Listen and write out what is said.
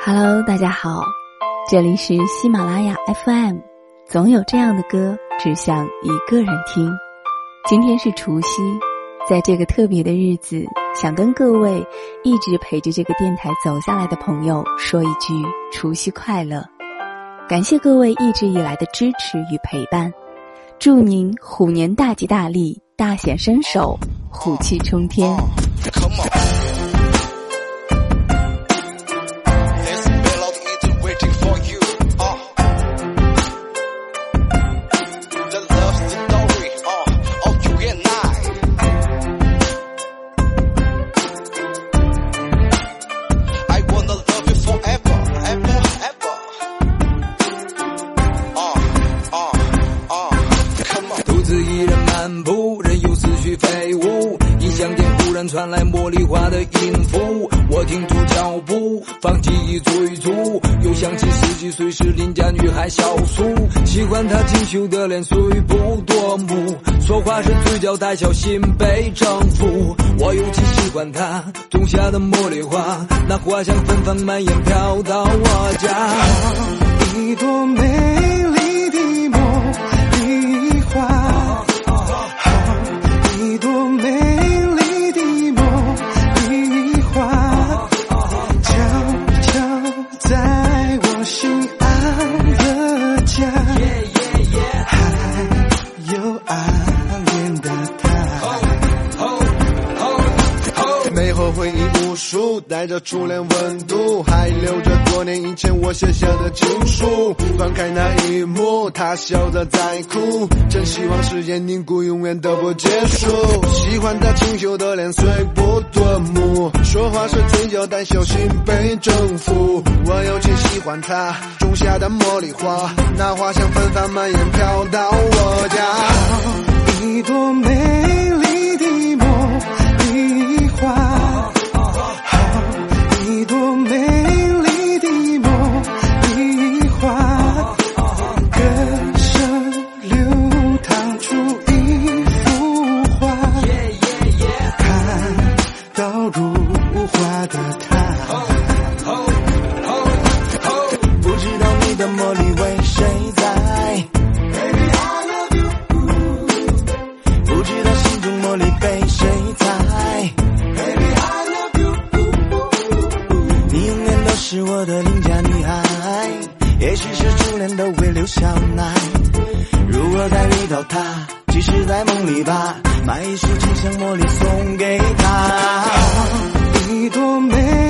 Hello，大家好，这里是喜马拉雅 FM，总有这样的歌只想一个人听。今天是除夕，在这个特别的日子，想跟各位一直陪着这个电台走下来的朋友说一句除夕快乐，感谢各位一直以来的支持与陪伴，祝您虎年大吉大利，大显身手，虎气冲天。Come on. 人又思绪飞舞，音响里忽然传来茉莉花的音符，我停住脚步，放记忆追逐，又想起十几岁时邻家女孩小苏，喜欢她清秀的脸，虽不夺目，说话时嘴角带笑，心被征服。我尤其喜欢她种下的茉莉花，那花香芬芳蔓延，飘到我家。一朵美。带着初恋温度，还留着多年以前我写下的情书。翻开那一幕，他笑着在哭，真希望时间凝固，永远都不结束。喜欢他清秀的脸，虽不夺目，说话时嘴角但小，心被征服。我尤其喜欢他种下的茉莉花，那花香芬芳蔓延，飘到我家。一朵美丽花的她，不知道你的魔力为谁在。不知道心中魔力被谁踩。你永远都是我的邻家女孩，也许是初恋都会留下奈。如果再遇到她，即使在梦里吧，买一束清香茉莉送给她。多美。